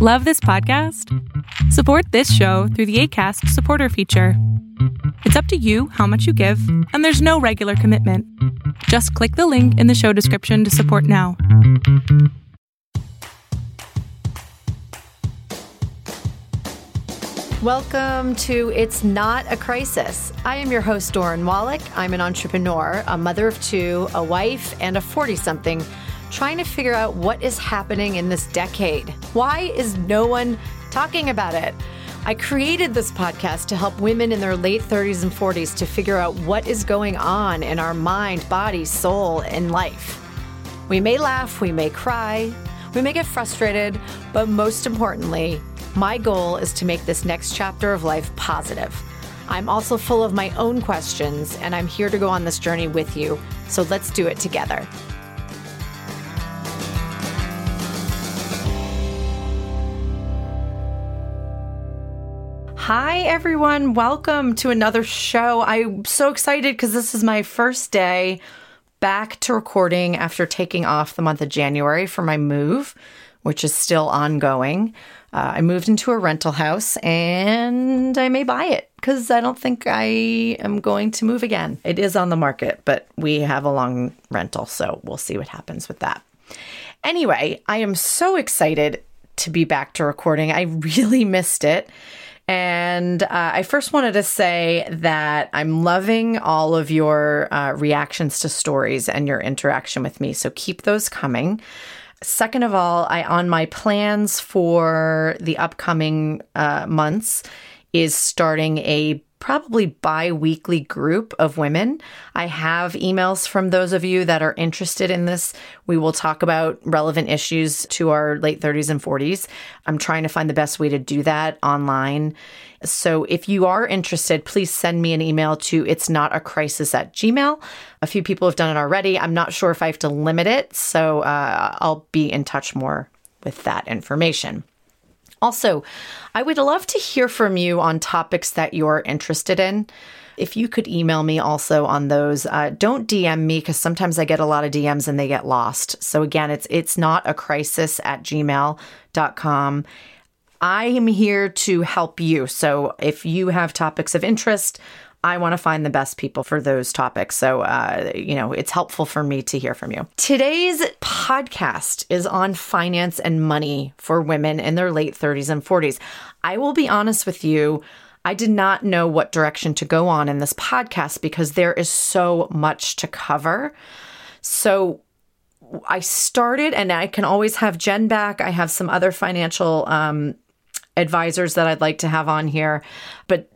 Love this podcast? Support this show through the ACAST supporter feature. It's up to you how much you give, and there's no regular commitment. Just click the link in the show description to support now. Welcome to It's Not a Crisis. I am your host, Doran Wallach. I'm an entrepreneur, a mother of two, a wife, and a 40 something trying to figure out what is happening in this decade. Why is no one talking about it? I created this podcast to help women in their late 30s and 40s to figure out what is going on in our mind, body, soul, and life. We may laugh, we may cry, we may get frustrated, but most importantly, my goal is to make this next chapter of life positive. I'm also full of my own questions, and I'm here to go on this journey with you. So let's do it together. Hi, everyone. Welcome to another show. I'm so excited because this is my first day back to recording after taking off the month of January for my move, which is still ongoing. Uh, I moved into a rental house and I may buy it because I don't think I am going to move again. It is on the market, but we have a long rental, so we'll see what happens with that. Anyway, I am so excited to be back to recording. I really missed it. And uh, I first wanted to say that I'm loving all of your uh, reactions to stories and your interaction with me. So keep those coming. Second of all, I on my plans for the upcoming uh, months is starting a probably bi weekly group of women. I have emails from those of you that are interested in this. We will talk about relevant issues to our late 30s and 40s. I'm trying to find the best way to do that online. So if you are interested, please send me an email to it's not a crisis at gmail. A few people have done it already. I'm not sure if I have to limit it. So uh, I'll be in touch more with that information. Also, I would love to hear from you on topics that you're interested in. If you could email me also on those, uh, don't DM me because sometimes I get a lot of DMs and they get lost. So again, it's it's not a crisis at gmail.com. I am here to help you. So if you have topics of interest, I want to find the best people for those topics. So, uh, you know, it's helpful for me to hear from you. Today's podcast is on finance and money for women in their late 30s and 40s. I will be honest with you. I did not know what direction to go on in this podcast because there is so much to cover. So, I started, and I can always have Jenn back. I have some other financial um, advisors that I'd like to have on here. But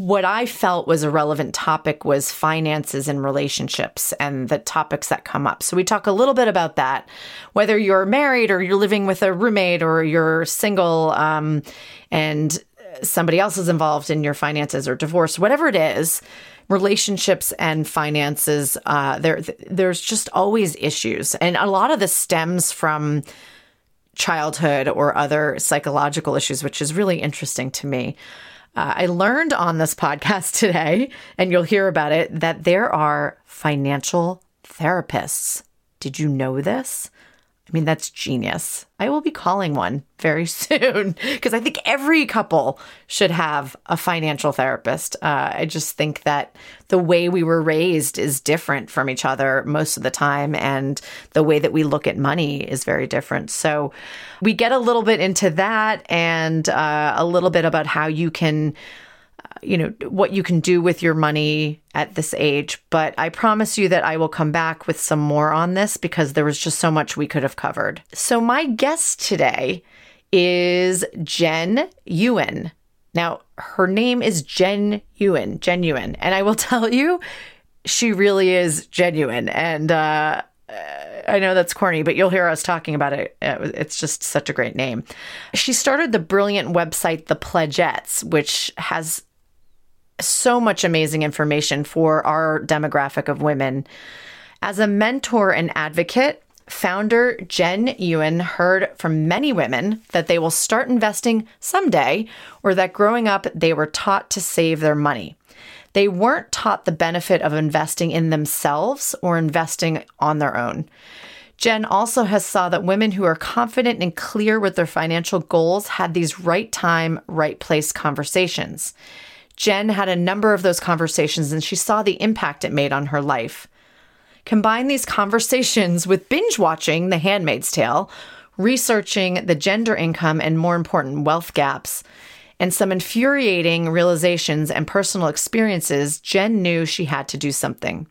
what I felt was a relevant topic was finances and relationships and the topics that come up. So we talk a little bit about that, whether you're married or you're living with a roommate or you're single um, and somebody else is involved in your finances or divorce, whatever it is. Relationships and finances, uh, there, there's just always issues, and a lot of this stems from childhood or other psychological issues, which is really interesting to me. Uh, I learned on this podcast today, and you'll hear about it, that there are financial therapists. Did you know this? I mean, that's genius. I will be calling one very soon because I think every couple should have a financial therapist. Uh, I just think that the way we were raised is different from each other most of the time, and the way that we look at money is very different. So, we get a little bit into that and uh, a little bit about how you can you know, what you can do with your money at this age. But I promise you that I will come back with some more on this because there was just so much we could have covered. So, my guest today is Jenn Uhen. Now, her name is Jenn Uhen, genuine. And I will tell you, she really is genuine. And, uh, I know that's corny, but you'll hear us talking about it. It's just such a great name. She started the brilliant website, The Pledgettes, which has so much amazing information for our demographic of women. As a mentor and advocate, founder Jenn Uhen heard from many women that they will start investing someday or that growing up they were taught to save their money. They weren't taught the benefit of investing in themselves or investing on their own. Jenn also has saw that women who are confident and clear with their financial goals had these right time, right place conversations. Jenn had a number of those conversations and she saw the impact it made on her life. Combine these conversations with binge watching The Handmaid's Tale, researching the gender income and more important, wealth gaps, and some infuriating realizations and personal experiences, Jenn knew she had to do something.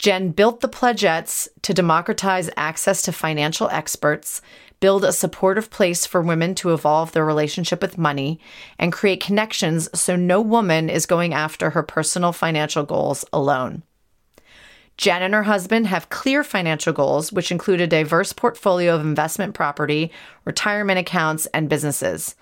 Jenn built the Pledgettes to democratize access to financial experts, build a supportive place for women to evolve their relationship with money, and create connections so no woman is going after her personal financial goals alone. Jenn and her husband have clear financial goals, which include a diverse portfolio of investment property, retirement accounts, and businesses,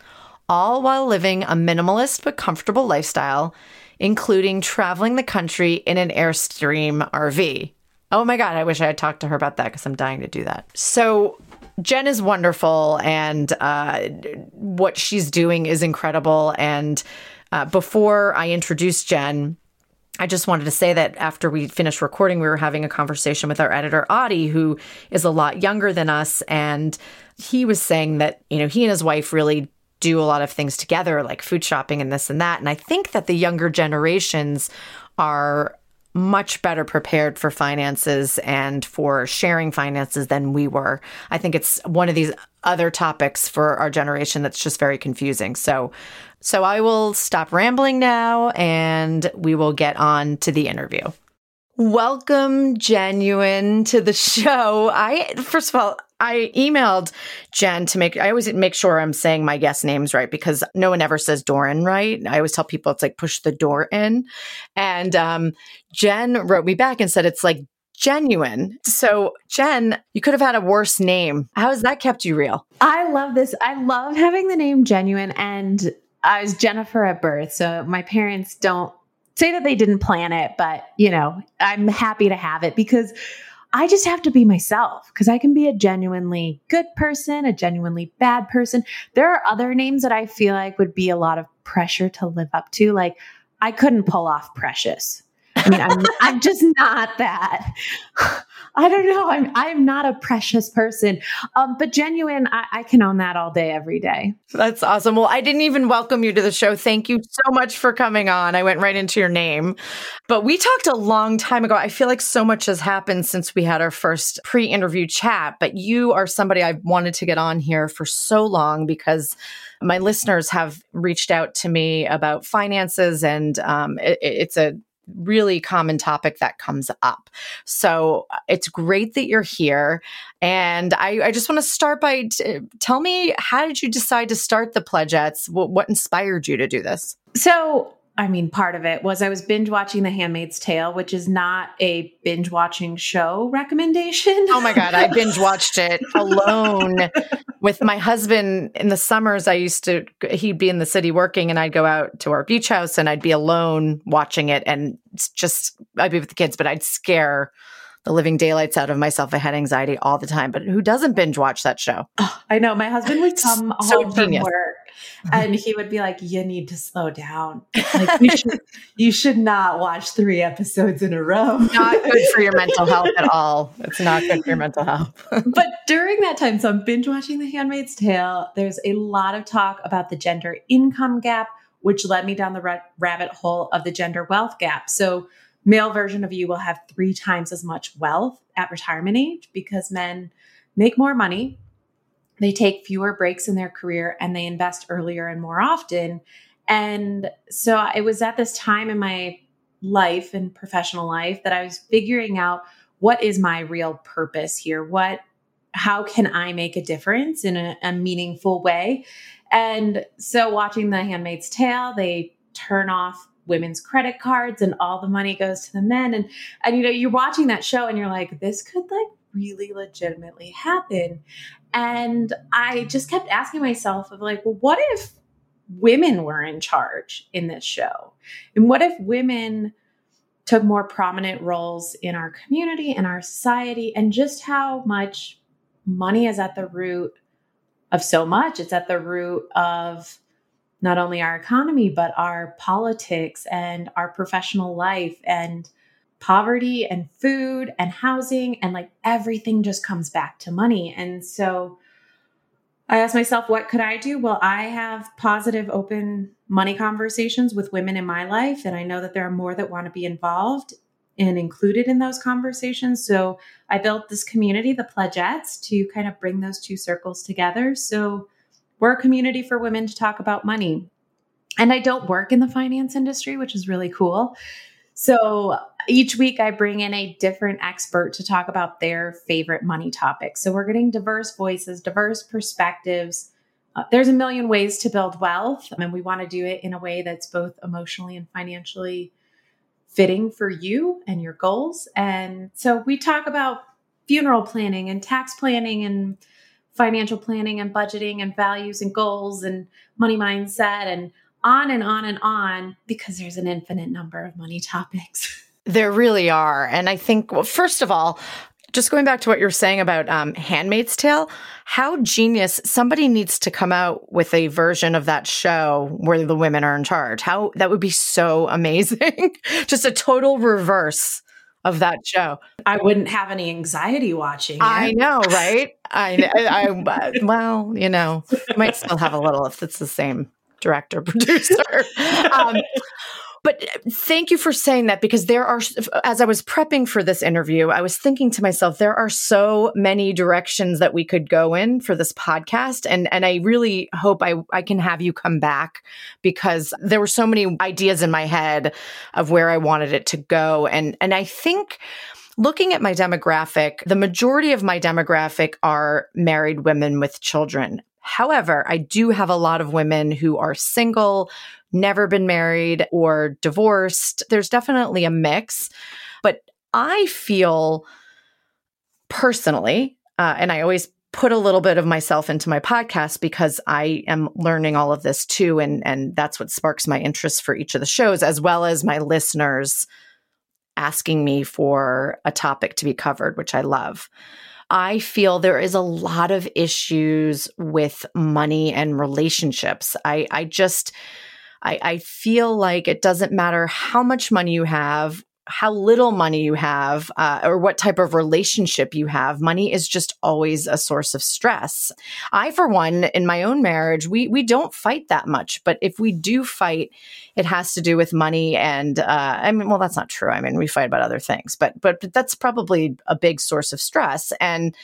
all while living a minimalist but comfortable lifestyle including traveling the country in an Airstream RV. Oh my God, I wish I had talked to her about that because I'm dying to do that. So, Jenn is wonderful, and uh, what she's doing is incredible. And uh, before I introduce Jenn, I just wanted to say that after we finished recording, we were having a conversation with our editor, Audie, who is a lot younger than us. And he was saying that, you know, he and his wife really do a lot of things together, like food shopping and this and that. And I think that the younger generations are much better prepared for finances and for sharing finances than we were. I think it's one of these other topics for our generation that's just very confusing. So so I will stop rambling now and we will get on to the interview. Welcome Genuine to the show. I first of all, I emailed Jenn to make, I always make sure I'm saying my guest names right because no one ever says Doran right. I always tell people it's like push the door in. And um, Jenn wrote me back and said it's like genuine. So, Jenn, you could have had a worse name. How has that kept you real? I love this. I love having the name genuine. And I was Jennifer at birth. So, my parents don't say that they didn't plan it, but you know, I'm happy to have it because I just have to be myself because I can be a genuinely good person, a genuinely bad person. There are other names that I feel like would be a lot of pressure to live up to. Like I couldn't pull off precious. I mean, I'm, I'm just not that. I don't know. I'm I'm not a precious person, um, but genuine. I, I can own that all day, every day. That's awesome. Well, I didn't even welcome you to the show. Thank you so much for coming on. I went right into your name, but we talked a long time ago. I feel like so much has happened since we had our first pre-interview chat. But you are somebody I've wanted to get on here for so long because my listeners have reached out to me about finances, and um, it, it's a really common topic that comes up. So it's great that you're here. And I, I just want to start by t- tell me how did you decide to start the Pledgettes? What inspired you to do this? So I mean, part of it was I was binge watching The Handmaid's Tale, which is not a binge watching show recommendation. Oh my God. I binge watched it alone with my husband in the summers. I used to, he'd be in the city working and I'd go out to our beach house and I'd be alone watching it and just, I'd be with the kids, but I'd scare the living daylights out of myself. I had anxiety all the time, but who doesn't binge watch that show? Oh, I know. My husband would come so home genius. from work and he would be like, "You need to slow down. Like you should, you should not watch three episodes in a row. Not good for your mental health at all. It's not good for your mental health." but during that time, so I'm binge watching The Handmaid's Tale. There's a lot of talk about the gender income gap, which led me down the ra- rabbit hole of the gender wealth gap. So male version of you will have three times as much wealth at retirement age because men make more money they take fewer breaks in their career and they invest earlier and more often. And so it was at this time in my life and professional life that I was figuring out what is my real purpose here? What, how can I make a difference in a, a meaningful way? And so watching The Handmaid's Tale, they turn off women's credit cards and all the money goes to the men. And, and, you know, you're watching that show and you're like, this could like really legitimately happen. And I just kept asking myself of like, well, what if women were in charge in this show? And what if women took more prominent roles in our community and our society and just how much money is at the root of so much. It's at the root of not only our economy, but our politics and our professional life and poverty and food and housing and like everything just comes back to money. And so I asked myself, what could I do? Well, I have positive, open money conversations with women in my life. And I know that there are more that want to be involved and included in those conversations. So I built this community, the Pledgettes, to kind of bring those two circles together. So we're a community for women to talk about money. And I don't work in the finance industry, which is really cool. So each week I bring in a different expert to talk about their favorite money topics. So we're getting diverse voices, diverse perspectives. Uh, there's a million ways to build wealth, and we want to do it in a way that's both emotionally and financially fitting for you and your goals. And so we talk about funeral planning and tax planning and financial planning and budgeting and values and goals and money mindset and on and on and on because there's an infinite number of money topics. There really are. And I think, well, first of all, just going back to what you're saying about um, Handmaid's Tale, how genius somebody needs to come out with a version of that show where the women are in charge. How that would be so amazing. just a total reverse of that show. I wouldn't have any anxiety watching. It. I know, right? I, I, I, well, you know, might still have a little if it's the same director producer. um, but uh, thank you for saying that because there are, as I was prepping for this interview, I was thinking to myself, there are so many directions that we could go in for this podcast. And, and I really hope I, I can have you come back because there were so many ideas in my head of where I wanted it to go. And, and I think, looking at my demographic, the majority of my demographic are married women with children. However, I do have a lot of women who are single, never been married, or divorced. There's definitely a mix. But I feel personally, uh, and I always put a little bit of myself into my podcast because I am learning all of this too. And, and that's what sparks my interest for each of the shows, as well as my listeners asking me for a topic to be covered, which I love. I feel there is a lot of issues with money and relationships. I, I just, I, I feel like it doesn't matter how much money you have how little money you have uh, or what type of relationship you have. Money is just always a source of stress. I for one in my own marriage we we don't fight that much but if we do fight it has to do with money and uh, i mean well that's not true. I mean we fight about other things but but, but that's probably a big source of stress. And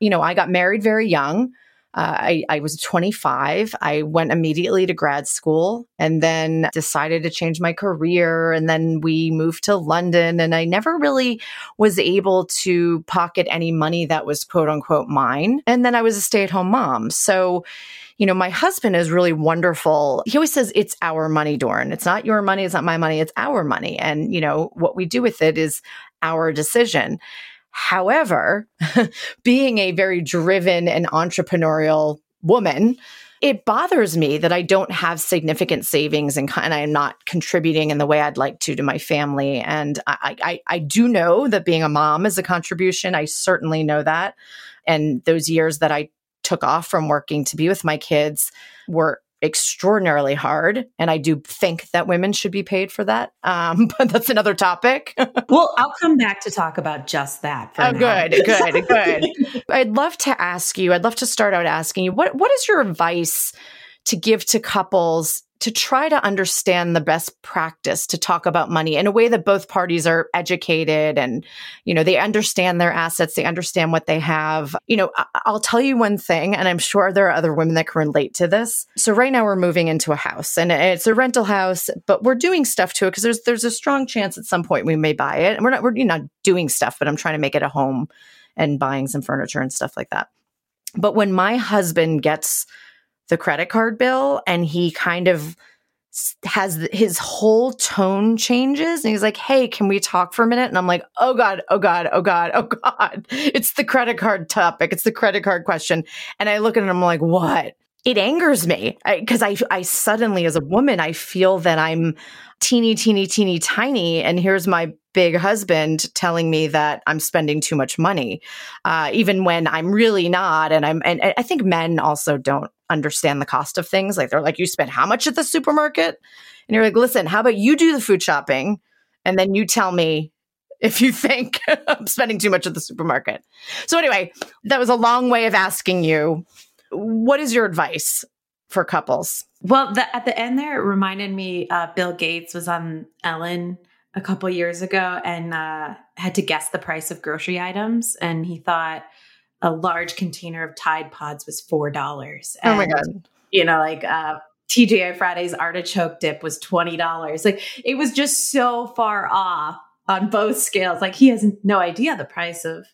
you know i got married very young uh, I, I was 25. I went immediately to grad school and then decided to change my career. And then we moved to London. And I never really was able to pocket any money that was quote unquote mine. And then I was a stay at home mom. So, you know, my husband is really wonderful. He always says, it's our money, Dorn. It's not your money. It's not my money. It's our money. And, you know, what we do with it is our decision. However, being a very driven and entrepreneurial woman, it bothers me that I don't have significant savings and, and I'm not contributing in the way I'd like to to my family. And I, I, I do know that being a mom is a contribution. I certainly know that. And those years that I took off from working to be with my kids were extraordinarily hard. And I do think that women should be paid for that. Um, but that's another topic. well, I'll come back to talk about just that. oh, good, good, good. I'd love to ask you, I'd love to start out asking you, what, what is your advice to give to couples to try to understand the best practice to talk about money in a way that both parties are educated and you know they understand their assets they understand what they have. You know I- i'll tell you one thing and i'm sure there are other women that can relate to this. So right now we're moving into a house and it's a rental house but we're doing stuff to it because there's there's a strong chance at some point we may buy it. And we're not we're you know, not doing stuff but i'm trying to make it a home and buying some furniture and stuff like that. But when my husband gets the credit card bill and he kind of has his whole tone changes and he's like, Hey, can we talk for a minute? And I'm like, Oh God, oh God, oh God, oh God. It's the credit card topic. It's the credit card question. And I look at him, I'm like, What? It angers me because I, I, I suddenly, as a woman, I feel that I'm teeny, teeny, teeny, tiny. And here's my big husband telling me that I'm spending too much money, uh, even when I'm really not. And I'm, and I think men also don't understand the cost of things. Like they're like, you spend how much at the supermarket? And you're like, listen, how about you do the food shopping and then you tell me if you think I'm spending too much at the supermarket. So, anyway, that was a long way of asking you what is your advice for couples? Well, the, at the end there, it reminded me uh, Bill Gates was on Ellen a couple years ago and uh, had to guess the price of grocery items. And he thought a large container of Tide Pods was $4. oh my God. You know, like uh, TGI Fridays artichoke dip was $20. Like it was just so far off on both scales. Like he has no idea the price of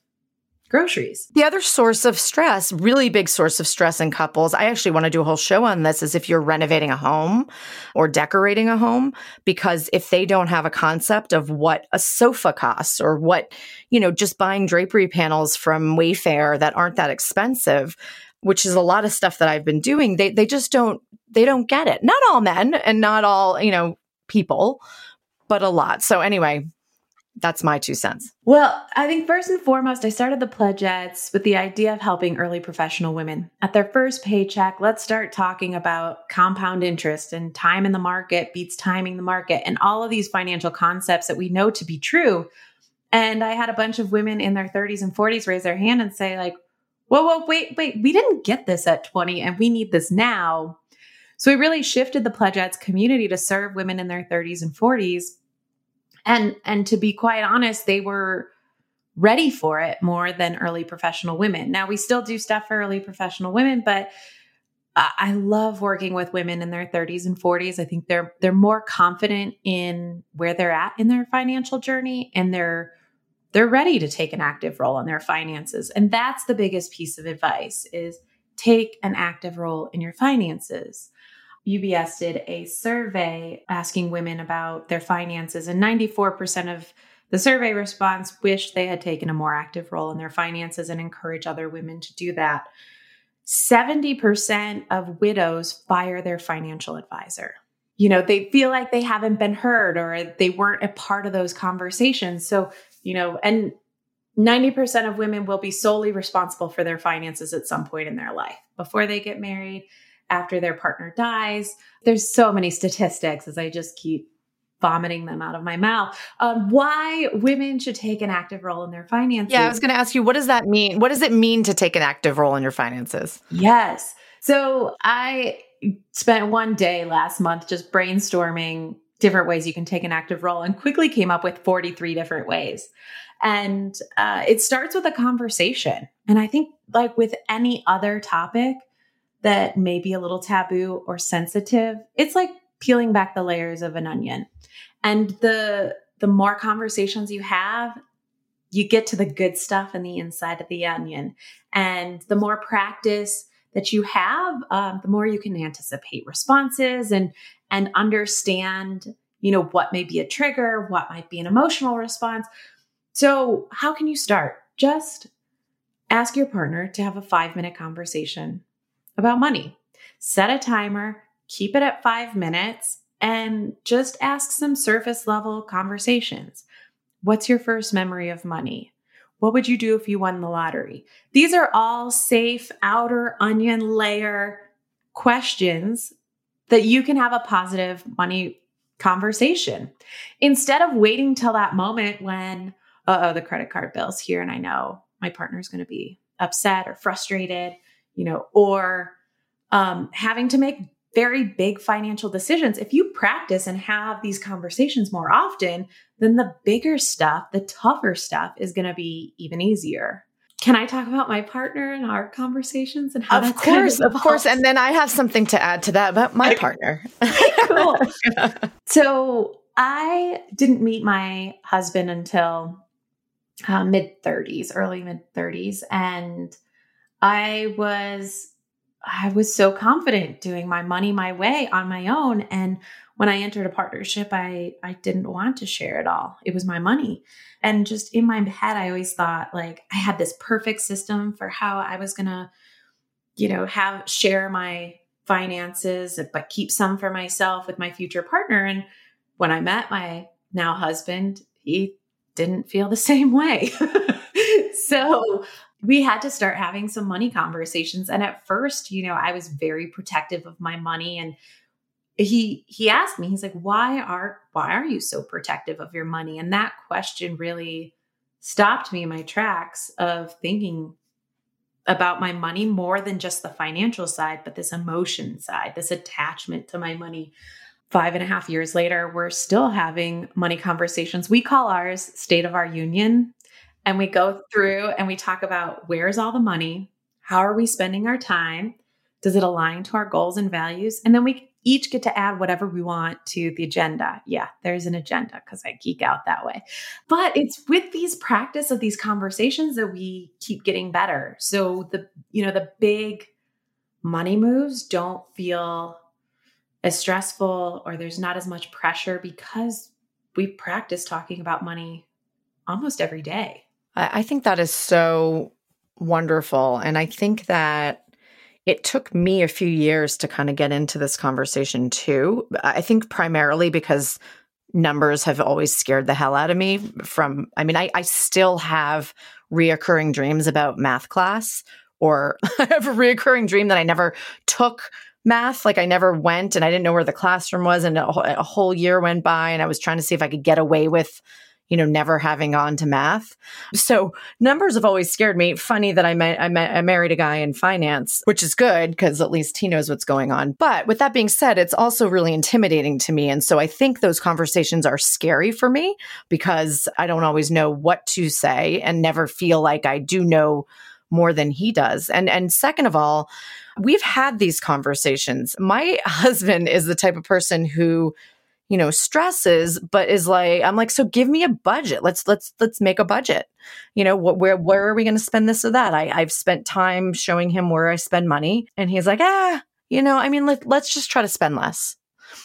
groceries. The other source of stress, really big source of stress in couples, I actually want to do a whole show on this, is if you're renovating a home or decorating a home, because if they don't have a concept of what a sofa costs or what, you know, just buying drapery panels from Wayfair that aren't that expensive, which is a lot of stuff that I've been doing, they they just don't they don't get it. Not all men and not all, you know, people, but a lot. So anyway, that's my two cents. Well, I think first and foremost, I started the Pledgettes with the idea of helping early professional women. At their first paycheck, let's start talking about compound interest and time in the market beats timing the market and all of these financial concepts that we know to be true. And I had a bunch of women in their 30s and 40s raise their hand and say, like, whoa, whoa, wait, wait, we didn't get this at 20 and we need this now. So we really shifted the Pledgettes community to serve women in their 30s and 40s and and to be quite honest they were ready for it more than early professional women now we still do stuff for early professional women but I love working with women in their 30s and 40s. I think they're they're more confident in where they're at in their financial journey and they're they're ready to take an active role in their finances. And that's the biggest piece of advice is take an active role in your finances. UBS did a survey asking women about their finances, and 94% of the survey response wished they had taken a more active role in their finances and encourage other women to do that. 70% of widows fire their financial advisor. You know, they feel like they haven't been heard or they weren't a part of those conversations. So, you know, and 90% of women will be solely responsible for their finances at some point in their life before they get married, after their partner dies. There's so many statistics as I just keep vomiting them out of my mouth um, why women should take an active role in their finances. Yeah, I was going to ask you, what does that mean? What does it mean to take an active role in your finances? Yes. So I spent one day last month just brainstorming different ways you can take an active role and quickly came up with 43 different ways. And uh, it starts with a conversation. And I think, like with any other topic, that may be a little taboo or sensitive, it's like peeling back the layers of an onion. And the the more conversations you have, you get to the good stuff in the inside of the onion. And the more practice that you have, um, the more you can anticipate responses and and understand, you know, what may be a trigger, what might be an emotional response. So, how can you start? Just ask your partner to have a five minute conversation about money. Set a timer, keep it at five minutes, and just ask some surface level conversations. What's your first memory of money? What would you do if you won the lottery? These are all safe outer onion layer questions that you can have a positive money conversation instead of waiting till that moment when, oh, the credit card bill's here and I know my partner's going to be upset or frustrated you know, or um, having to make very big financial decisions. If you practice and have these conversations more often, then the bigger stuff, the tougher stuff is going to be even easier. Can I talk about my partner and our conversations and how? Of course, kind of, of course. And then I have something to add to that about my partner. cool. so I didn't meet my husband until uh, mid 30s, early mid 30s, and I was I was so confident doing my money my way on my own and when I entered a partnership I I didn't want to share it all. It was my money. And just in my head I always thought like I had this perfect system for how I was going to you know have share my finances but keep some for myself with my future partner and when I met my now husband he didn't feel the same way. so we had to start having some money conversations. And at first, you know, I was very protective of my money. And he he asked me he's like why are why are you so protective of your money? And that question really stopped me in my tracks of thinking about my money more than just the financial side but this emotion side this attachment to my money. Five and a half years later we're still having money conversations. We call ours state of our union and we go through and we talk about where's all the money how are we spending our time does it align to our goals and values and then we each get to add whatever we want to the agenda. Yeah, there's an agenda because I geek out that way. But it's with these practice of these conversations that we keep getting better. So the, you know, the big money moves don't feel as stressful or there's not as much pressure because we practice talking about money almost every day. I think that is so wonderful. And I think that it took me a few years to kind of get into this conversation too. I think primarily because numbers have always scared the hell out of me from I mean I, I still have reoccurring dreams about math class or I have a reoccurring dream that I never took math like I never went and I didn't know where the classroom was and a, a whole year went by and I was trying to see if I could get away with you know, never having gone to math. So numbers have always scared me. Funny that I met, I met, I married a guy in finance, which is good because at least he knows what's going on. But with that being said, it's also really intimidating to me. And so I think those conversations are scary for me because I don't always know what to say and never feel like I do know more than he does. And, and second of all, we've had these conversations. My husband is the type of person who you know stresses but is like i'm like so give me a budget. Let's let's let's make a budget. You know what where where are we going to spend this or that? I i've spent time showing him where i spend money and he's like ah you know i mean let, let's just try to spend less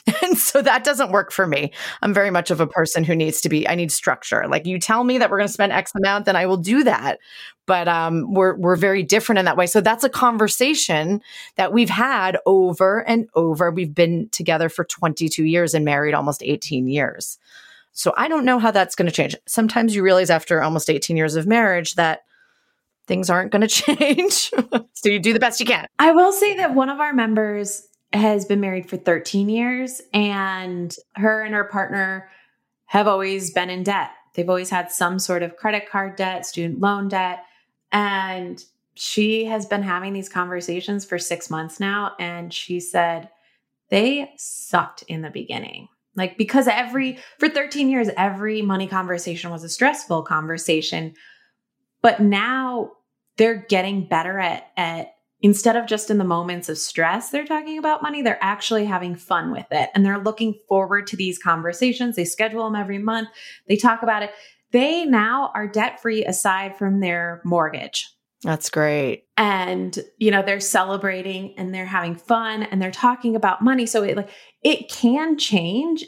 And so that doesn't work for me. I'm very much of a person who needs to be, I need structure. Like you tell me that we're going to spend X amount, then I will do that. But um, we're, we're very different in that way. So that's a conversation that we've had over and over. We've been together for 22 years and married almost 18 years. So I don't know how that's going to change. Sometimes you realize after almost 18 years of marriage that things aren't going to change. so you do the best you can. I will say that one of our members has been married for 13 years and her and her partner have always been in debt. They've always had some sort of credit card debt, student loan debt. And she has been having these conversations for six months now. And she said they sucked in the beginning. Like, because every, for 13 years, every money conversation was a stressful conversation. But now they're getting better at, at instead of just in the moments of stress they're talking about money they're actually having fun with it and they're looking forward to these conversations. They schedule them every month. They talk about it. They now are debt free aside from their mortgage. That's great. And you know they're celebrating and they're having fun and they're talking about money. So it like it can change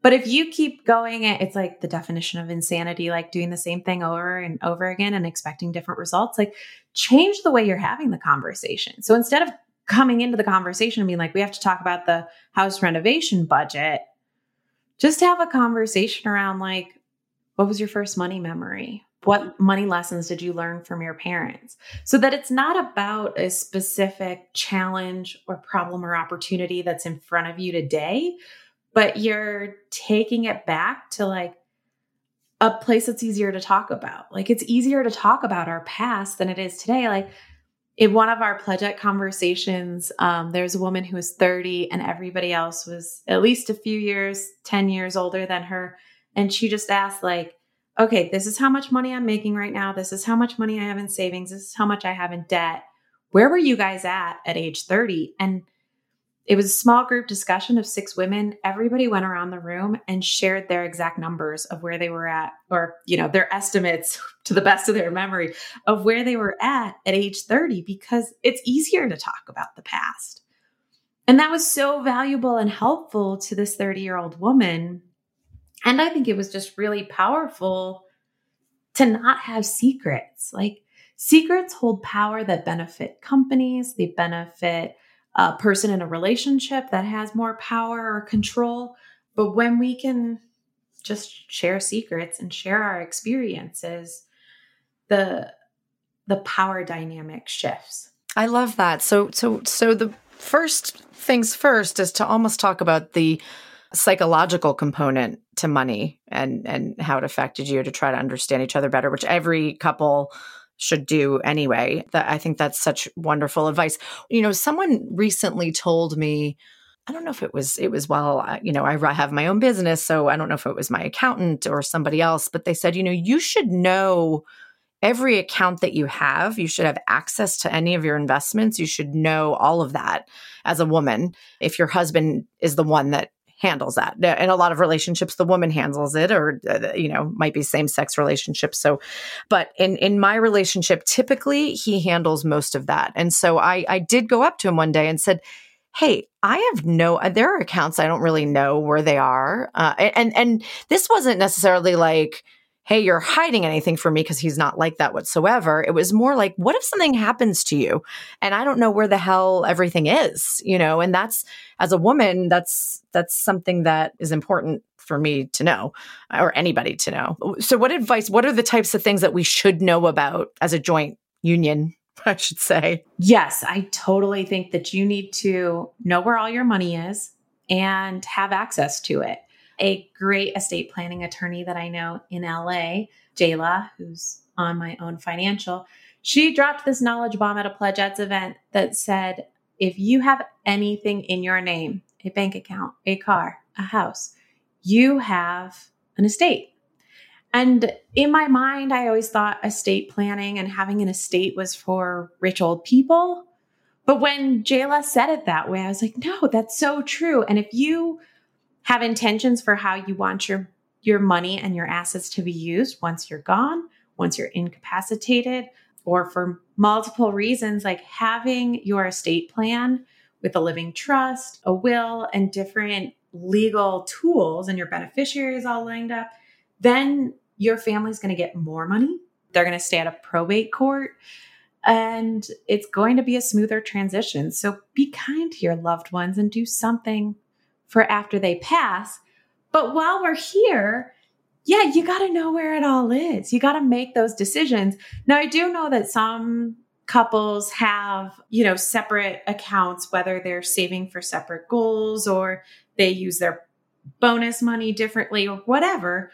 but if you keep going, it's like the definition of insanity, like doing the same thing over and over again and expecting different results. Like change the way you're having the conversation. So instead of coming into the conversation and being like, we have to talk about the house renovation budget, just have a conversation around like, what was your first money memory? What money lessons did you learn from your parents? So that it's not about a specific challenge or problem or opportunity that's in front of you today, but you're taking it back to like a place that's easier to talk about. Like it's easier to talk about our past than it is today. Like in one of our Pledgette conversations, um, there's a woman who was 30 and everybody else was at least a few years, 10 years older than her. And she just asked, like, okay, this is how much money I'm making right now. This is how much money I have in savings. This is how much I have in debt. Where were you guys at at age 30? And it was a small group discussion of six women. Everybody went around the room and shared their exact numbers of where they were at, or, you know, their estimates to the best of their memory of where they were at at age 30, because it's easier to talk about the past. And that was so valuable and helpful to this 30 year old woman. And I think it was just really powerful to not have secrets. Like, secrets hold power that benefit companies, they benefit a person in a relationship that has more power or control. But when we can just share secrets and share our experiences, the the power dynamic shifts. I love that. So so so the first things first is to almost talk about the psychological component to money and and how it affected you to try to understand each other better, which every couple should do anyway. That I think that's such wonderful advice. You know, someone recently told me I don't know if it was it was well, you know, I have my own business, so I don't know if it was my accountant or somebody else, but they said, you know, you should know every account that you have. You should have access to any of your investments. You should know all of that as a woman. If your husband is the one that handles that. In a lot of relationships, the woman handles it, or uh, you know, might be same sex relationships. So, but in in my relationship, typically he handles most of that. And so I I did go up to him one day and said, "Hey, I have no. Uh, there are accounts I don't really know where they are, uh, and and this wasn't necessarily like." Hey, you're hiding anything from me because he's not like that whatsoever. It was more like, what if something happens to you and I don't know where the hell everything is, you know? And that's, as a woman, that's, that's something that is important for me to know or anybody to know. So what advice, what are the types of things that we should know about as a joint union? I should say. Yes, I totally think that you need to know where all your money is and have access to it a great estate planning attorney that I know in LA, Jayla, who's on my own financial, she dropped this knowledge bomb at a Pledgettes event that said, if you have anything in your name, a bank account, a car, a house, you have an estate. And in my mind, I always thought estate planning and having an estate was for rich old people. But when Jayla said it that way, I was like, no, that's so true. And if you have intentions for how you want your your money and your assets to be used once you're gone, once you're incapacitated, or for multiple reasons like having your estate plan with a living trust, a will, and different legal tools and your beneficiaries all lined up, then your family's going to get more money. They're going to stay at a probate court and it's going to be a smoother transition. So be kind to your loved ones and do something for after they pass. But while we're here, yeah, you got to know where it all is. You got to make those decisions. Now, I do know that some couples have, you know, separate accounts, whether they're saving for separate goals or they use their bonus money differently or whatever.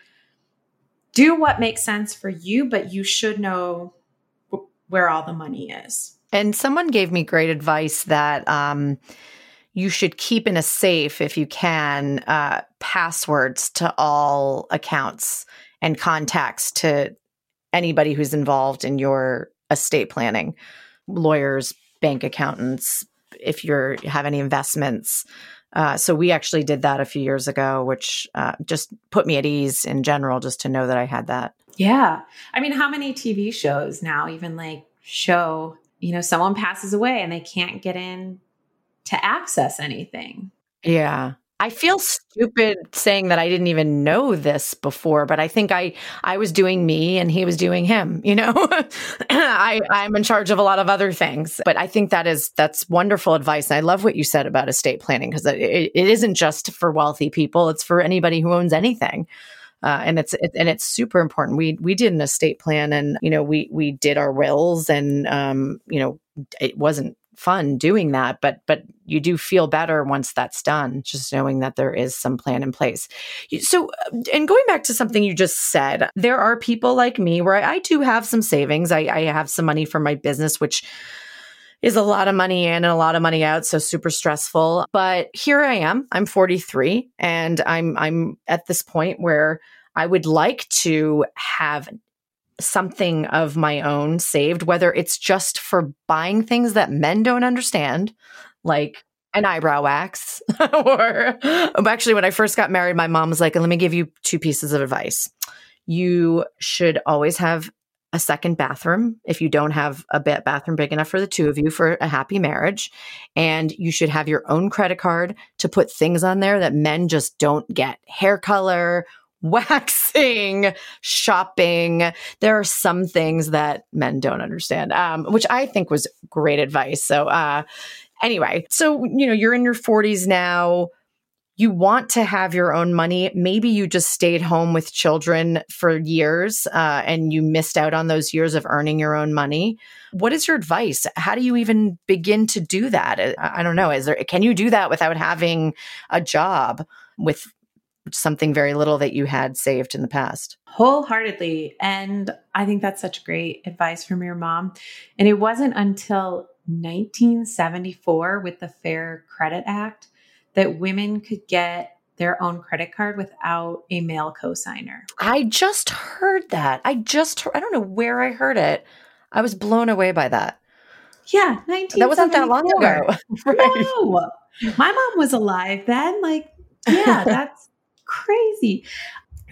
Do what makes sense for you, but you should know where all the money is. And someone gave me great advice that, um, you should keep in a safe if you can uh, passwords to all accounts and contacts to anybody who's involved in your estate planning. Lawyers bank accountants if you have any investments. Uh, so we actually did that a few years ago which uh, just put me at ease in general just to know that i had that. Yeah. I mean how many tv shows now even like show you know someone passes away and they can't get in to access anything. Yeah. I feel stupid saying that I didn't even know this before, but I think I I was doing me and he was doing him, you know. I I'm in charge of a lot of other things, but I think that is that's wonderful advice. And I love what you said about estate planning because it, it isn't just for wealthy people; it's for anybody who owns anything. Uh, and it's it, and it's super important. We we did an estate plan, and you know we we did our wills, and um, you know it wasn't fun doing that but but you do feel better once that's done just knowing that there is some plan in place. So uh, and going back to something you just said there are people like me where i, I do have some savings. I, I have some money for my business which is a lot of money in and a lot of money out so super stressful. But here i am. I'm 43 and i'm i'm at this point where I would like to have something of my own saved, whether it's just for buying things that men don't understand, like an eyebrow wax, or um, actually, when I first got married, my mom was like, let me give you two pieces of advice. You should always have a second bathroom if you don't have a bathroom big enough for the two of you for a happy marriage. And you should have your own credit card to put things on there that men just don't get hair color waxing, shopping. There are some things that men don't understand, um, which I think was great advice. So, uh, anyway, so, you know, you're in your 40s now. you want to have your own money. Maybe you just stayed home with children for years uh, and you missed out on those years of earning your own money. What is your advice? How do you even begin to do that? I, I don't know. Is there can you do that without having a job with something very little that you had saved in the past? Wholeheartedly. And I think that's such great advice from your mom. And it wasn't until 1974 with the Fair Credit Act that women could get their own credit card without a male cosigner. I just heard that. I just I don't know where I heard it. I was blown away by that. Yeah, 19 That wasn't that long ago. right. No. My mom was alive then. Like, yeah, that's crazy.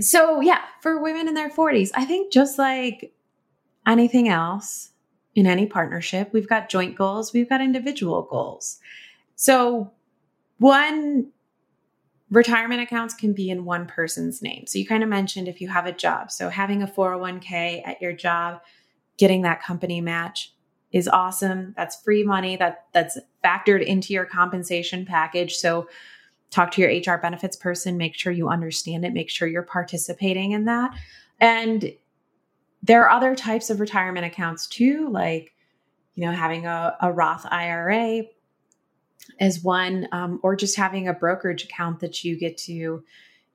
So, yeah, for women in their 40s, I think just like anything else in any partnership, we've got joint goals, we've got individual goals. So, one retirement accounts can be in one person's name. So you kind of mentioned if you have a job. So having a 401k at your job, getting that company match is awesome. That's free money that that's factored into your compensation package. So talk to your HR benefits person, make sure you understand it, make sure you're participating in that. And there are other types of retirement accounts too, like you know having a, a Roth IRA as one, um, or just having a brokerage account that you get to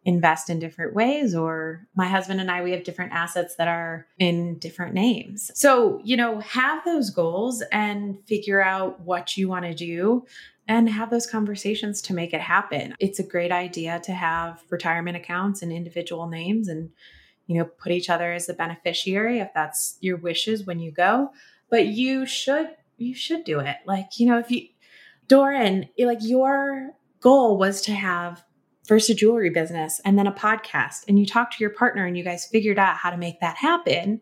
invest in different ways. Or my husband and I, we have different assets that are in different names. So, you know, have those goals and figure out what you want to do and have those conversations to make it happen. It's a great idea to have retirement accounts in individual names and, you know, put each other as the beneficiary if that's your wishes when you go. But you should you should do it. Like, you know, if you Doran, like your goal was to have first a jewelry business and then a podcast, and you talked to your partner and you guys figured out how to make that happen.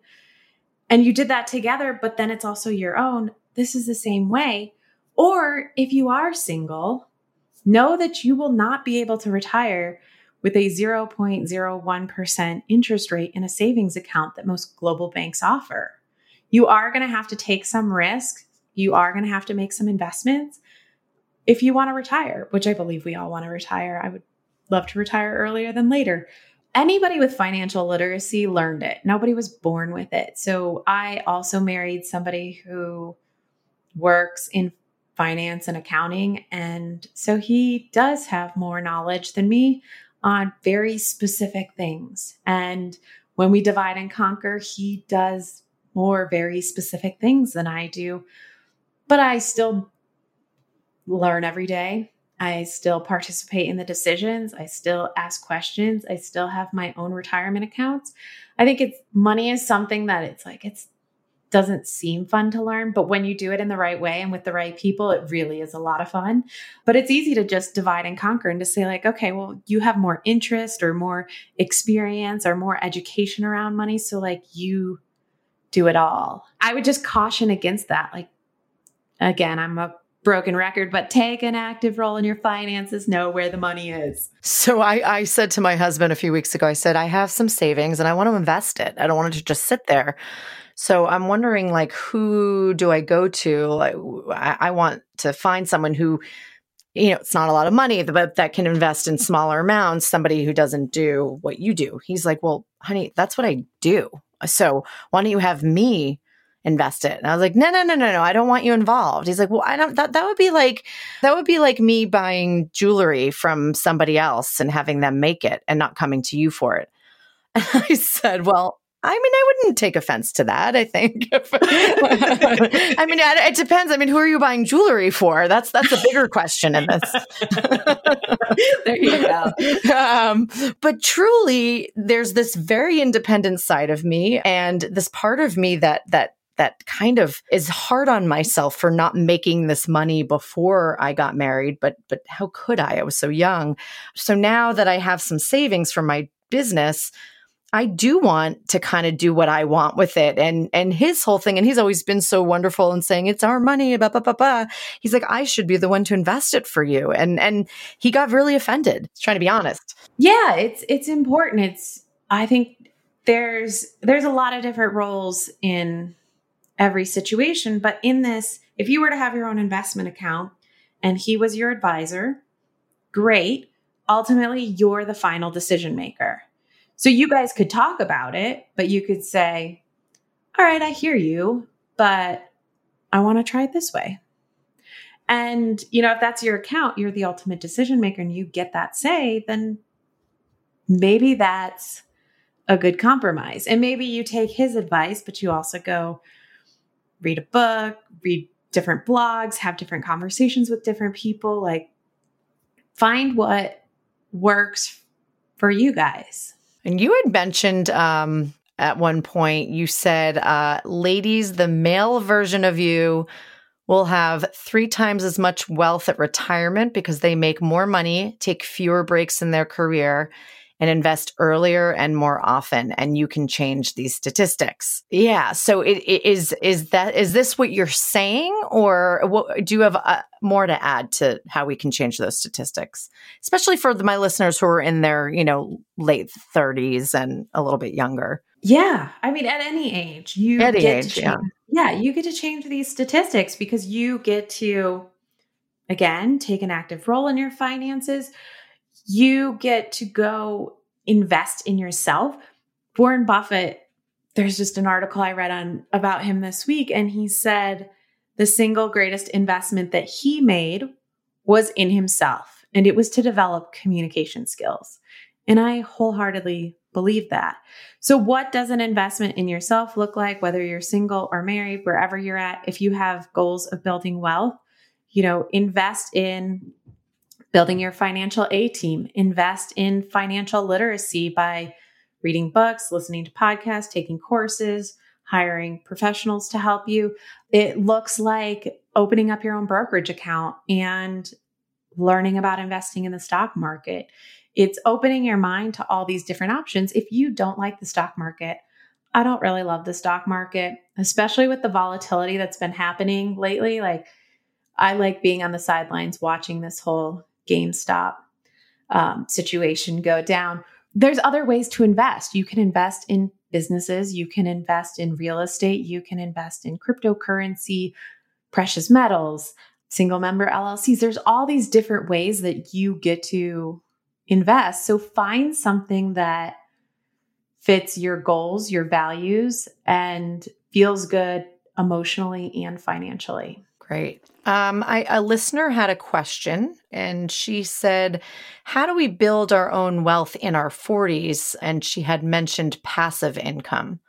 And you did that together, but then it's also your own. This is the same way. Or if you are single, know that you will not be able to retire with a 0.01% interest rate in a savings account that most global banks offer. You are going to have to take some risk. You are going to have to make some investments if you want to retire, which I believe we all want to retire, I would love to retire earlier than later. Anybody with financial literacy learned it. Nobody was born with it. So I also married somebody who works in finance and accounting. And so he does have more knowledge than me on very specific things. And when we divide and conquer, he does more very specific things than I do. But I still learn every day. I still participate in the decisions. I still ask questions. I still have my own retirement accounts. I think it's money is something that it's like it's doesn't seem fun to learn, but when you do it in the right way and with the right people, it really is a lot of fun. But it's easy to just divide and conquer and to say like, okay, well, you have more interest or more experience or more education around money, so like you do it all. I would just caution against that. Like again, I'm a broken record, but take an active role in your finances, know where the money is. So I, I said to my husband a few weeks ago, I said, I have some savings and I want to invest it. I don't want it to just sit there. So I'm wondering, like, who do I go to? Like, I, I want to find someone who, you know, it's not a lot of money, but that can invest in smaller amounts. Somebody who doesn't do what you do. He's like, well, honey, that's what I do. Uh, so why don't you have me invest it. And I was like, no, no, no, no, no. I don't want you involved. He's like, well, I don't, that, that would be like, that would be like me buying jewelry from somebody else and having them make it and not coming to you for it. And I said, well, I mean, I wouldn't take offense to that. I think. I mean, it depends. I mean, who are you buying jewelry for? That's that's a bigger question in this. there you go. Um, but truly, there's this very independent side of me, and this part of me that that that kind of is hard on myself for not making this money before I got married, but but how could I? I was so young. So now that I have some savings from my business, I do want to kind of do what I want with it. And and his whole thing, and he's always been so wonderful and saying it's our money, blah, blah, blah, blah. He's like, I should be the one to invest it for you. And and he got really offended. Trying to be honest. Yeah, it's it's important. It's I think there's there's a lot of different roles in every situation. But in this, if you were to have your own investment account and he was your advisor, great. ultimately you're the final decision maker. So you guys could talk about it, but you could say, All right, I hear you, but I want to try it this way. And, you know, if that's your account, you're the ultimate decision maker and you get that say, then maybe that's a good compromise. And maybe you take his advice, but you also go read a book, read different blogs, have different conversations with different people. Like, find what works for you guys. And you had mentioned um, at one point, you said, uh, ladies, the male version of you will have three times as much wealth at retirement because they make more money, take fewer breaks in their career, and invest earlier and more often and you can change these statistics. Yeah so it, it is is that is this what you're saying or what do you have uh, more to add to how we can change those statistics? Especially for the, my listeners who are in their you know late 30s and a little bit younger. Yeah i mean at any age you at get age, to change, yeah. yeah you get to change these statistics because you get to again take an active role in your finances you get to go invest in yourself. Warren Buffett, there's just an article I read on about him this week, and he said the single greatest investment that he made was in himself, and it was to develop communication skills. And I wholeheartedly believe that. So, what does an investment in yourself look like, whether you're single or married, wherever you're at? If you have goals of building wealth, you know, invest in building your financial A team, invest in financial literacy by reading books, listening to podcasts, taking courses, hiring professionals to help you. It looks like opening up your own brokerage account and learning about investing in the stock market. It's opening your mind to all these different options. If you don't like the stock market, I don't really love the stock market, especially with the volatility that's been happening lately. Like, I like being on the sidelines watching this whole GameStop um, situation go down. There's other ways to invest. You can invest in businesses, you can invest in real estate, you can invest in cryptocurrency, precious metals, single member LLCs. There's all these different ways that you get to invest. So find something that fits your goals, your values, and feels good emotionally and financially. Great. Um, I, a listener had a question and she said, How do we build our own wealth in our 40s? And she had mentioned passive income.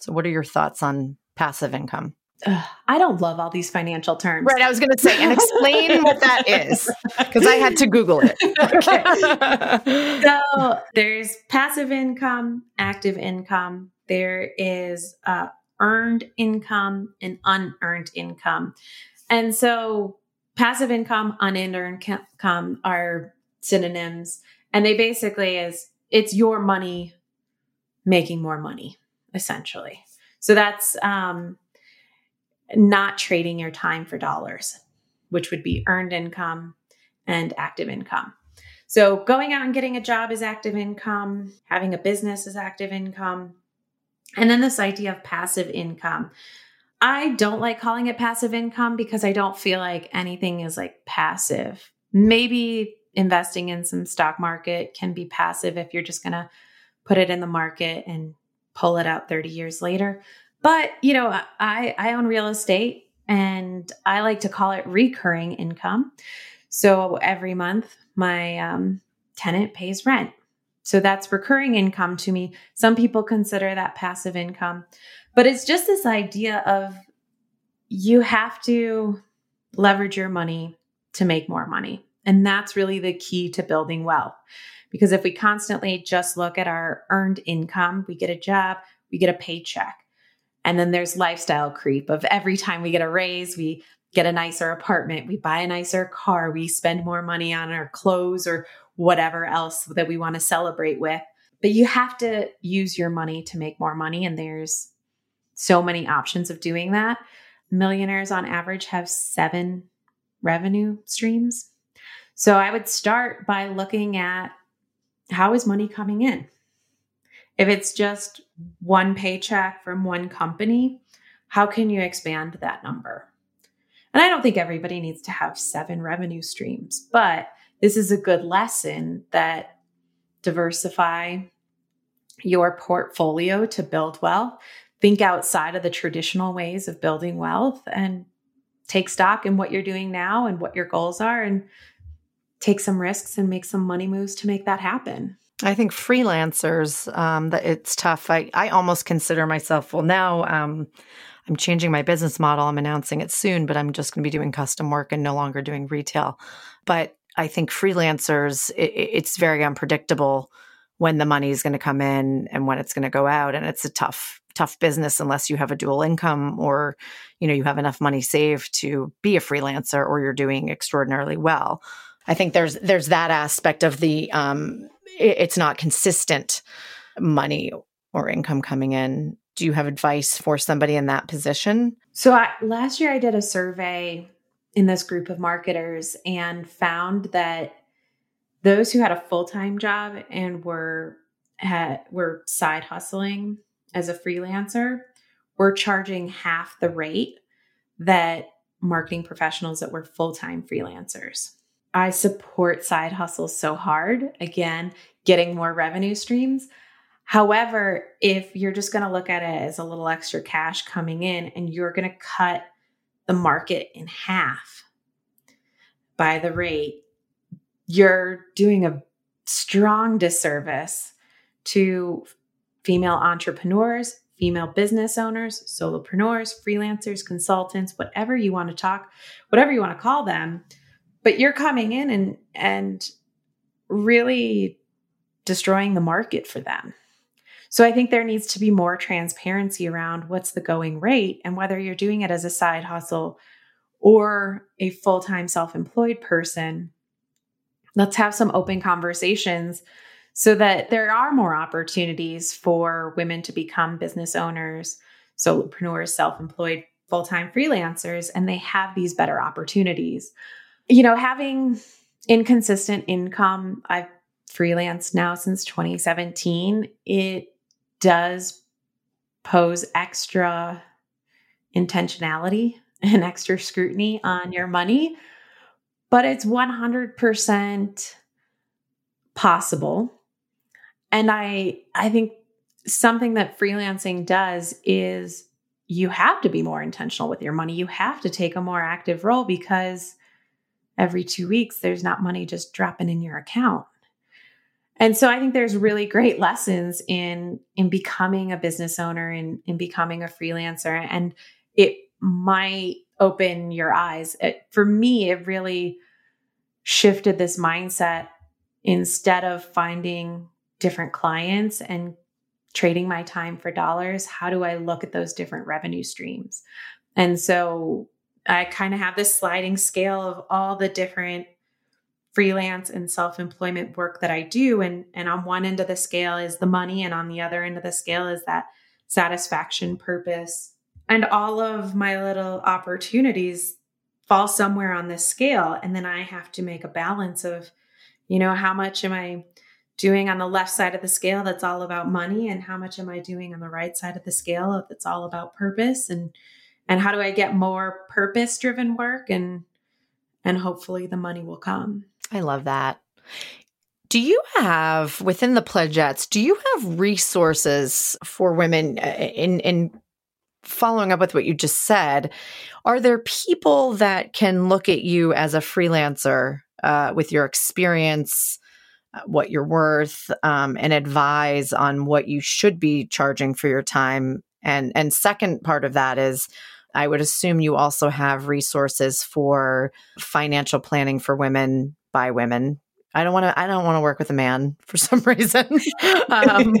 So, what are your thoughts on passive income? Ugh, I don't love all these financial terms. Right. I was going to say, and explain what that is because I had to Google it. okay. So, there's passive income, active income, there is uh, earned income and unearned income. And so passive income, unearned income are synonyms. And they basically is it's your money making more money, essentially. So that's um, not trading your time for dollars, which would be earned income and active income. So going out and getting a job is active income, having a business is active income. And then this idea of passive income. I don't like calling it passive income because I don't feel like anything is like passive. Maybe investing in some stock market can be passive if you're just going to put it in the market and pull it out 30 years later. But, you know, I I own real estate and I like to call it recurring income. So every month my um, tenant pays rent. So that's recurring income to me. Some people consider that passive income. But it's just this idea of you have to leverage your money to make more money. And that's really the key to building wealth. Because if we constantly just look at our earned income, we get a job, we get a paycheck. And then there's lifestyle creep of every time we get a raise, we get a nicer apartment, we buy a nicer car, we spend more money on our clothes or whatever else that we want to celebrate with. But you have to use your money to make more money. And there's so many options of doing that. Millionaires on average have seven revenue streams. So I would start by looking at how is money coming in? If it's just one paycheck from one company, how can you expand that number? And I don't think everybody needs to have seven revenue streams, but this is a good lesson that diversify your portfolio to build wealth. Think outside of the traditional ways of building wealth and take stock in what you're doing now and what your goals are and take some risks and make some money moves to make that happen. I think freelancers, um, that it's tough. I, I almost consider myself, well, now um, I'm changing my business model. I'm announcing it soon, but I'm just going to be doing custom work and no longer doing retail. But I think freelancers, it, it's very unpredictable when the money is going to come in and when it's going to go out. And it's a tough, tough business unless you have a dual income or, you know, you have enough money saved to be a freelancer or you're doing extraordinarily well. I think there's there's that aspect of the um, it, it's not consistent money or income coming in. Do you have advice for somebody in that position? So I, last year I did a survey in this group of marketers and found that those who had a full-time job and were had were side hustling as a freelancer we're charging half the rate that marketing professionals that were full-time freelancers. I support side hustles so hard. Again, getting more revenue streams. However, if you're just going to look at it as a little extra cash coming in and you're going to cut the market in half by the rate, you're doing a strong disservice to female entrepreneurs, female business owners, solopreneurs, freelancers, consultants, whatever you want to talk, whatever you want to call them. But you're coming in and and really destroying the market for them. So I think there needs to be more transparency around what's the going rate and whether you're doing it as a side hustle or a full-time self-employed person. Let's have some open conversations so that there are more opportunities for women to become business owners, solopreneurs, self-employed, full-time freelancers and they have these better opportunities. You know, having inconsistent income, I've freelanced now since 2017, it does pose extra intentionality and extra scrutiny on your money, but it's 100% possible. And I I think something that freelancing does is you have to be more intentional with your money. You have to take a more active role because every 2 weeks there's not money just dropping in your account. And so I think there's really great lessons in in becoming a business owner and in, in becoming a freelancer and it might open your eyes. It, for me it really shifted this mindset instead of finding different clients and trading my time for dollars, how do I look at those different revenue streams? And so I kind of have this sliding scale of all the different freelance and self-employment work that I do and and on one end of the scale is the money and on the other end of the scale is that satisfaction purpose and all of my little opportunities fall somewhere on this scale and then I have to make a balance of you know how much am I doing on the left side of the scale that's all about money and how much am I doing on the right side of the scale that's all about purpose and and how do I get more purpose driven work and and hopefully the money will come. I love that. Do you have within the pledgettes, do you have resources for women uh, in in following up with what you just said? Are there people that can look at you as a freelancer uh, with your experience, what you're worth, um, and advise on what you should be charging for your time? And and second part of that is I would assume you also have resources for financial planning for women by women. I don't want to. I don't want to work with a man for some reason. um,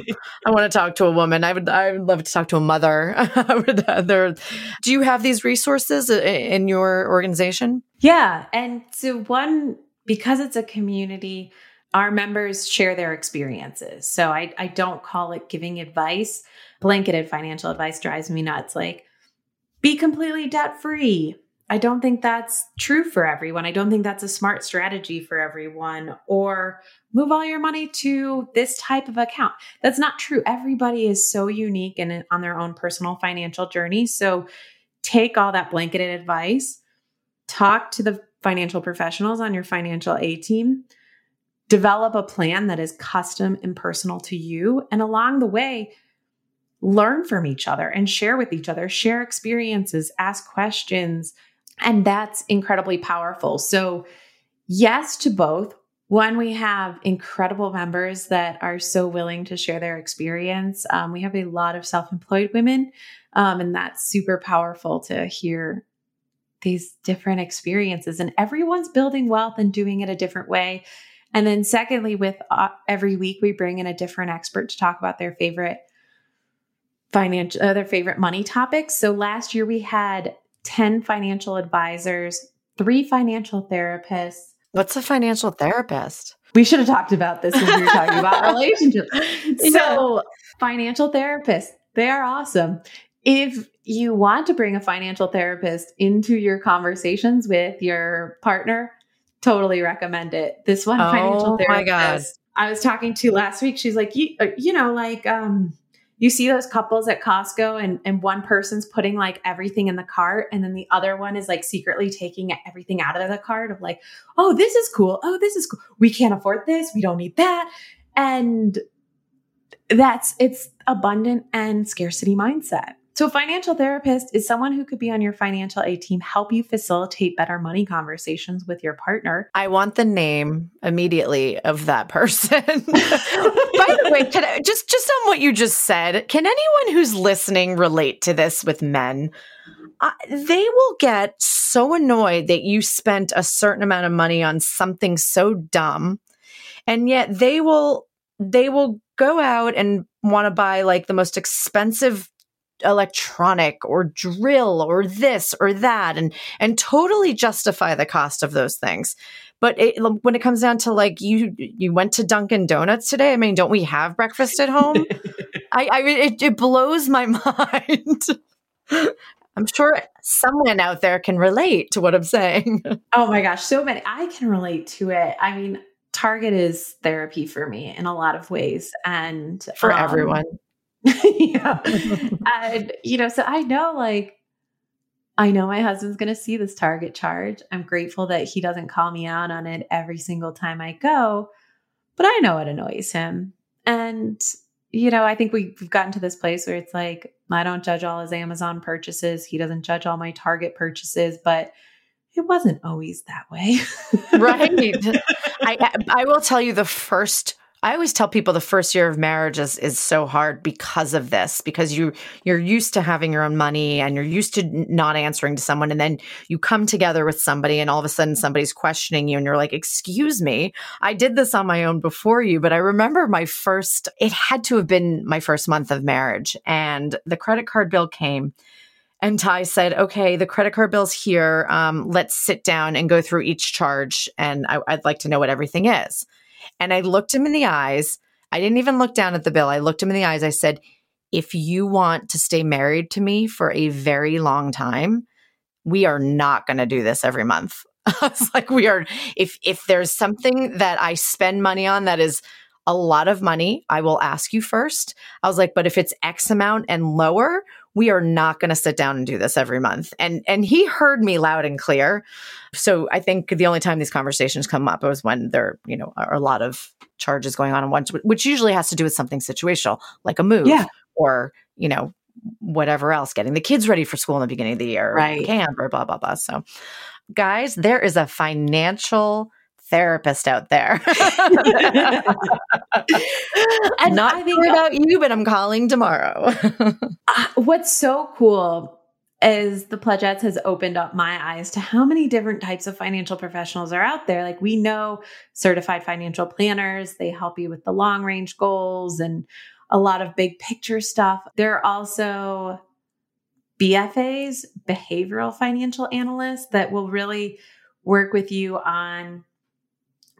I want to talk to a woman. I would. I would love to talk to a mother. there. Do you have these resources in your organization? Yeah, and so one because it's a community, our members share their experiences. So I, I don't call it giving advice. Blanketed financial advice drives me nuts. Like, be completely debt free. I don't think that's true for everyone. I don't think that's a smart strategy for everyone. Or move all your money to this type of account. That's not true. Everybody is so unique and on their own personal financial journey. So take all that blanketed advice, talk to the financial professionals on your financial A team. Develop a plan that is custom and personal to you. And along the way, learn from each other and share with each other, share experiences, ask questions. And that's incredibly powerful. So, yes to both. One, we have incredible members that are so willing to share their experience. Um, we have a lot of self employed women, um, and that's super powerful to hear these different experiences. And everyone's building wealth and doing it a different way. And then, secondly, with uh, every week, we bring in a different expert to talk about their favorite financial, uh, their favorite money topics. So last year, we had 10 financial advisors, three financial therapists. What's a financial therapist? We should have talked about this when we were talking about relationships. So, financial therapists, they are awesome. If you want to bring a financial therapist into your conversations with your partner, totally recommend it. This one Oh financial my therapist God. I was talking to last week, she's like, you, uh, you know, like, um, you see those couples at Costco and, and one person's putting like everything in the cart and then the other one is like secretly taking everything out of the cart of like, oh, this is cool. Oh, this is cool. We can't afford this. We don't need that. And that's it's abundant and scarcity mindset. So, a financial therapist is someone who could be on your financial A team, help you facilitate better money conversations with your partner. I want the name immediately of that person. By the way, can I, just just on what you just said, can anyone who's listening relate to this with men? Uh, they will get so annoyed that you spent a certain amount of money on something so dumb, and yet they will they will go out and want to buy like the most expensive electronic or drill or this or that and and totally justify the cost of those things but it, when it comes down to like you you went to Dunkin Donuts today I mean don't we have breakfast at home I, I it, it blows my mind I'm sure someone out there can relate to what I'm saying Oh my gosh, so many. I can relate to it. I mean, Target is therapy for me in a lot of ways. And for um, everyone yeah. and, you know, so I know like, I know my husband's going to see this Target charge. I'm grateful that he doesn't call me out on it every single time I go, but I know it annoys him. And, you know, I think we, we've gotten to this place where it's like, I don't judge all his Amazon purchases. He doesn't judge all my Target purchases, but it wasn't always that way. right I I will tell you the first I always tell people the first year of marriage is is so hard because of this because you you're used to having your own money and you're used to not answering to someone and then you come together with somebody and all of a sudden somebody's questioning you and you're like excuse me I did this on my own before you but I remember my first it had to have been my first month of marriage and the credit card bill came and Ty said, okay, the credit card bill's here. Um, let's sit down and go through each charge. And I, I'd like to know what everything is. And I looked him in the eyes. I didn't even look down at the bill. I looked him in the eyes. I said, if you want to stay married to me for a very long time, we are not going to do this every month. I was like, we are, if, if there's something that I spend money on that is a lot of money, I will ask you first. I was like, but if it's X amount and lower, we are not going to sit down and do this every month. And and he heard me loud and clear. So I think the only time these conversations come up is when there, you know, are a lot of charges going on, and one which usually has to do with something situational, like a move, Yeah. or you know, whatever else, getting the kids ready for school in the beginning of the year, or Right. camp, or blah blah blah. So, guys, there is a financial therapist out there. And Not I think- sure about you, but I'm calling tomorrow. Uh, what's so cool is the Pledgettes has opened up my eyes to how many different types of financial professionals are out there. Like we know certified financial planners, they help you with the long range goals and a lot of big picture stuff. There are also BFAs, behavioral financial analysts that will really work with you on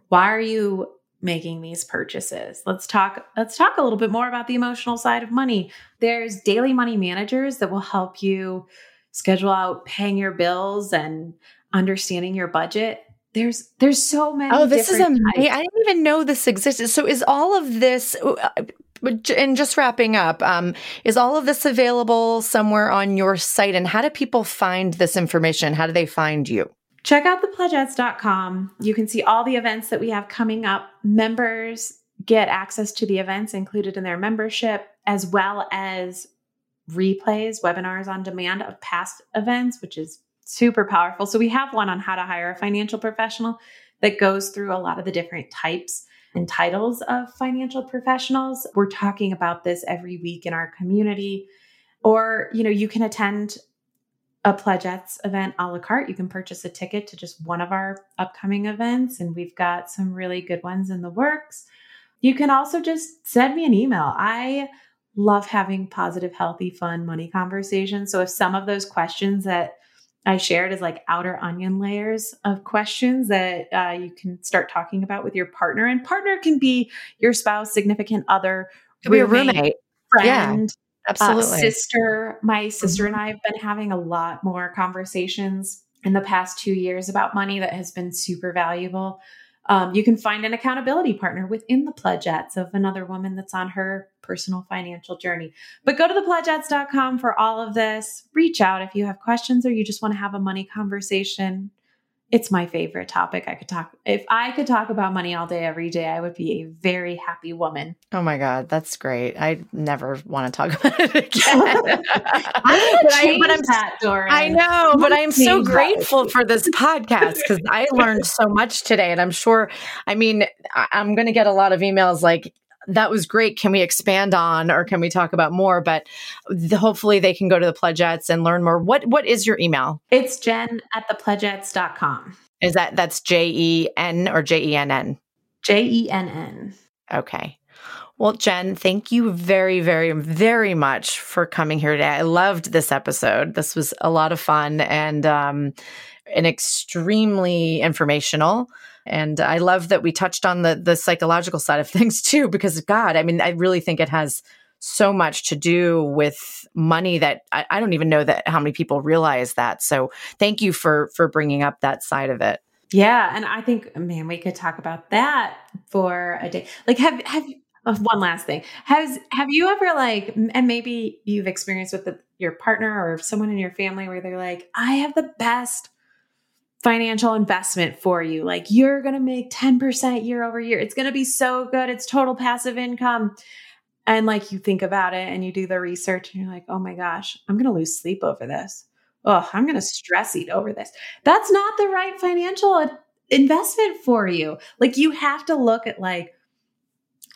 why are you making these purchases? Let's talk let's talk a little bit more about the emotional side of money. There's daily money managers that will help you schedule out paying your bills and understanding your budget. There's there's so many Oh, this is amazing. types. I didn't even know this existed. So is all of this uh, and just wrapping up, um, is all of this available somewhere on your site? And how do people find this information? How do they find you? Check out thepledgettes.com. You can see all the events that we have coming up. Members get access to the events included in their membership, as well as replays, webinars on demand of past events, which is super powerful. So we have one on how to hire a financial professional that goes through a lot of the different types and titles of financial professionals. We're talking about this every week in our community. Or, you know, you can attend a Pledgettes event a la carte. You can purchase a ticket to just one of our upcoming events, and we've got some really good ones in the works. You can also just send me an email. I love having positive, healthy, fun money conversations. So if some of those questions that I shared is like outer onion layers of questions that uh, you can start talking about with your partner, and partner can be your spouse, significant other, could be a roommate, friend. Yeah. Uh, Absolutely. Uh, sister, my sister mm-hmm. and I have been having a lot more conversations in the past two years about money that has been super valuable. Um, you can find an accountability partner within the Pledgettes of another woman that's on her personal financial journey. But go to thepledgettes.com for all of this. Reach out if you have questions or you just want to have a money conversation it's my favorite topic. I could talk if I could talk about money all day every day, I would be a very happy woman. Oh my god, that's great. I never want to talk about it again. I'm but, I, but I'm that. I know, but I am so grateful that. for this podcast because I learned so much today, and I'm sure. I mean, I'm going to get a lot of emails like, that was great. Can we expand on or can we talk about more? But the, hopefully they can go to the Pledgettes and learn more. What What is your email? It's jenn at thepledgettes.com. Is that, that's J E N or J E N N? J E N N. Okay. Well, Jenn, thank you very, very, very much for coming here today. I loved this episode. This was a lot of fun and um, an extremely informational. And I love that we touched on the the psychological side of things too, because God, I mean, I really think it has so much to do with money that I, I don't even know that how many people realize that. So thank you for for bringing up that side of it. Yeah, and I think, man, we could talk about that for a day. Like, have have uh, one last thing has have you ever like, and maybe you've experienced with the, your partner or someone in your family where they're like, I have the best financial investment for you. Like you're going to make 10% year over year. It's going to be so good. It's total passive income. And like you think about it and you do the research and you're like, oh my gosh, I'm going to lose sleep over this. Oh, I'm going to stress eat over this. That's not the right financial investment for you. Like you have to look at like,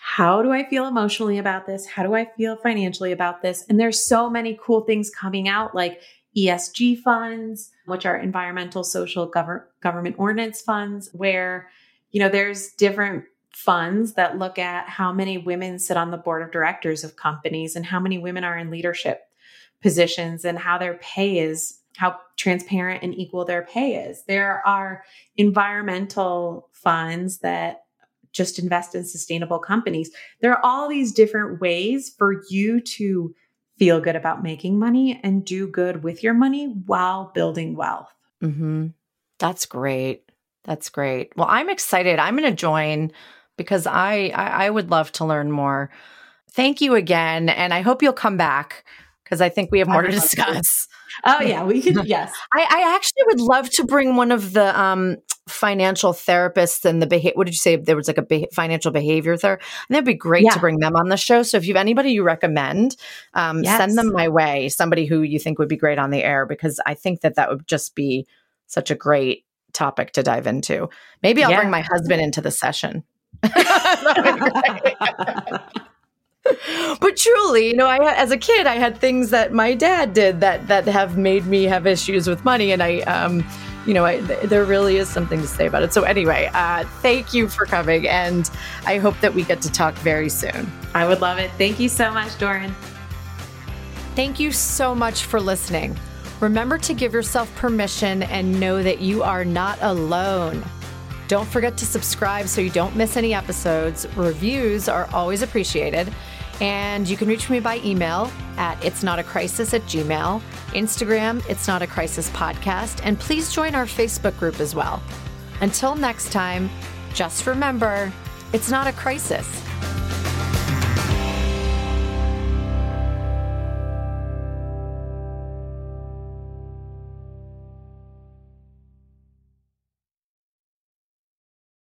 how do I feel emotionally about this? How do I feel financially about this? And there's so many cool things coming out like ESG funds, which are environmental, social, gov- government ordinance funds, where, you know, there's different funds that look at how many women sit on the board of directors of companies and how many women are in leadership positions and how their pay is how transparent and equal their pay is. There are environmental funds that just invest in sustainable companies. There are all these different ways for you to feel good about making money and do good with your money while building wealth. Mm-hmm. That's great. That's great. Well, I'm excited. I'm going to join because I, I I would love to learn more. Thank you again, and I hope you'll come back because I think we have more to discuss. Oh yeah, we could. Yes, I, I actually would love to bring one of the um, financial therapists and the behavior. What did you say? There was like a be- financial behavior therapist. And that'd be great yeah. to bring them on the show. So if you have anybody you recommend, um, yes. send them my way. Somebody who you think would be great on the air because I think that that would just be such a great topic to dive into. Maybe I'll yeah. bring my husband into the session. but truly, you know, I as a kid, I had things that my dad did that that have made me have issues with money, and I, um, you know, I, th- there really is something to say about it. So anyway, uh, thank you for coming, and I hope that we get to talk very soon. I would love it. Thank you so much, Doran. Thank you so much for listening. Remember to give yourself permission and know that you are not alone. Don't forget to subscribe so you don't miss any episodes. Reviews are always appreciated. And you can reach me by email at it's not a crisis at gmail, Instagram, it's not a crisis podcast, and please join our Facebook group as well. Until next time, just remember, it's not a crisis.